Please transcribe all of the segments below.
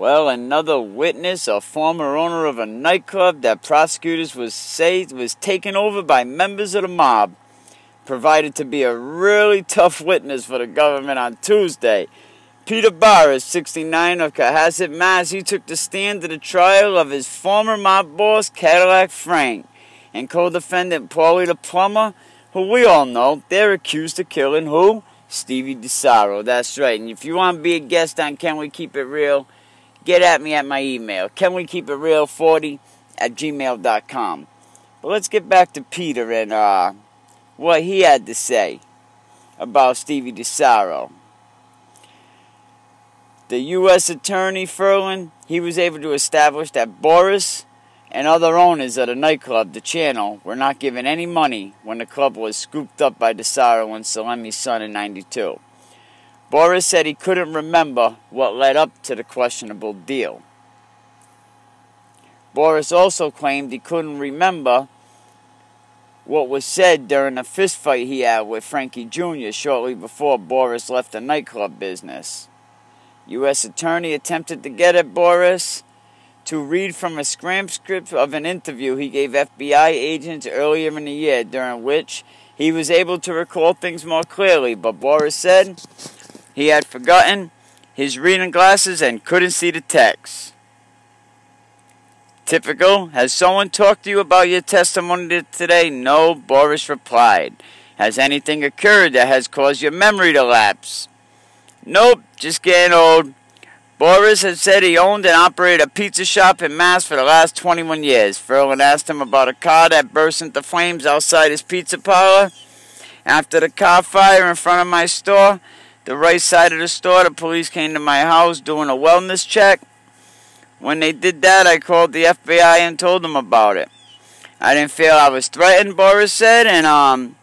Well, another witness, a former owner of a nightclub that prosecutors was say was taken over by members of the mob, provided to be a really tough witness for the government on Tuesday. Peter Boris, 69 of Cohasset, Mass. He took the stand at the trial of his former mob boss, Cadillac Frank, and co-defendant Paulie the plumber, who we all know they're accused of killing who? Stevie DiSarro. That's right. And if you want to be a guest on Can We Keep It Real, get at me at my email, Can We Keep It Real 40 at gmail.com. But let's get back to Peter and uh, what he had to say about Stevie DiSarro the U.S. Attorney Ferland, he was able to establish that Boris and other owners of the nightclub, the channel, were not given any money when the club was scooped up by DiSarro and Salemme's son in 92. Boris said he couldn't remember what led up to the questionable deal. Boris also claimed he couldn't remember what was said during a fistfight he had with Frankie Jr. shortly before Boris left the nightclub business. U.S. Attorney attempted to get at Boris to read from a transcript of an interview he gave FBI agents earlier in the year, during which he was able to recall things more clearly. But Boris said he had forgotten his reading glasses and couldn't see the text. Typical. Has someone talked to you about your testimony today? No, Boris replied. Has anything occurred that has caused your memory to lapse? Nope, just getting old. Boris had said he owned and operated a pizza shop in Mass for the last 21 years. Ferland asked him about a car that burst into flames outside his pizza parlor. After the car fire in front of my store, the right side of the store, the police came to my house doing a wellness check. When they did that, I called the FBI and told them about it. I didn't feel I was threatened, Boris said, and um,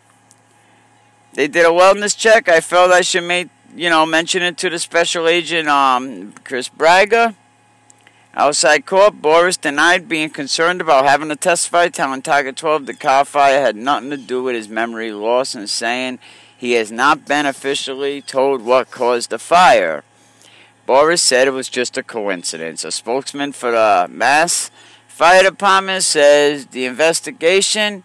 they did a wellness check. I felt I should make you know, mention it to the special agent, um, Chris Braga. Outside court, Boris denied being concerned about having to testify, telling Tiger 12 the car fire had nothing to do with his memory loss and saying he has not been officially told what caused the fire. Boris said it was just a coincidence. A spokesman for the Mass Fire Department says the investigation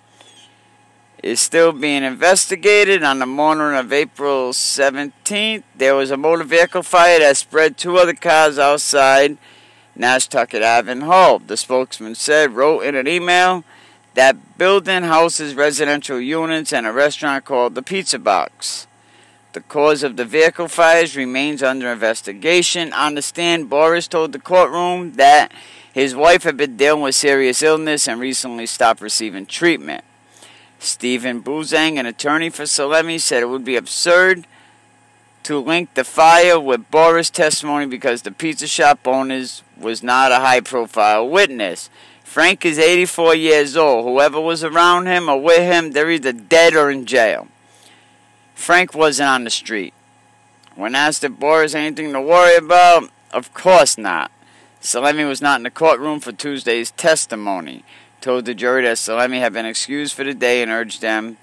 is still being investigated. On the morning of April 17th, there was a motor vehicle fire that spread two other cars outside Nantasket Ave in. The spokesman said, wrote in an email, that building houses residential units and a restaurant called the Pizza Box. The cause of the vehicle fires remains under investigation. On the stand, Boris told the courtroom that his wife had been dealing with serious illness and recently stopped receiving treatment. Stephen Boozang, an attorney for Salemme, said it would be absurd to link the fire with Boris' testimony because the pizza shop owners was not a high-profile witness. Frank is 84 years old. Whoever was around him or with him, they're either dead or in jail. Frank wasn't on the street. When asked if Boris anything to worry about, of course not. Salemme was not in the courtroom for Tuesday's testimony told the jury that Salemme had been excused for the day and urged them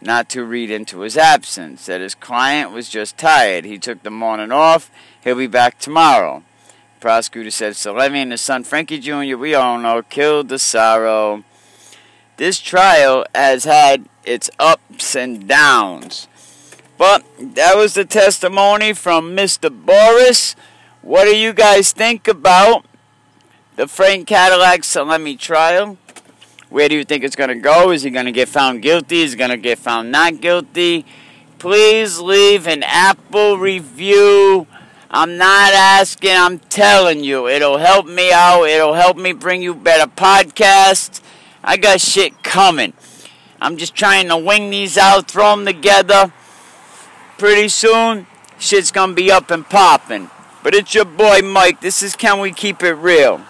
not to read into his absence, that his client was just tired. He took the morning off. He'll be back tomorrow. Prosecutor said Salemme and his son Frankie Jr., we all know, killed DiSarro. This trial has had its ups and downs. But that was the testimony from Mr. Boris. What do you guys think about the Frank Cadillac Salemme trial? Where do you think it's going to go? Is he going to get found guilty? Is he going to get found not guilty? Please leave an Apple review. I'm not asking, I'm telling you. It'll help me out. It'll help me bring you better podcasts. I got shit coming. I'm just trying to wing these out, throw them together. Pretty soon, shit's gonna be up and popping. But it's your boy Mike. This is Can We Keep It Real?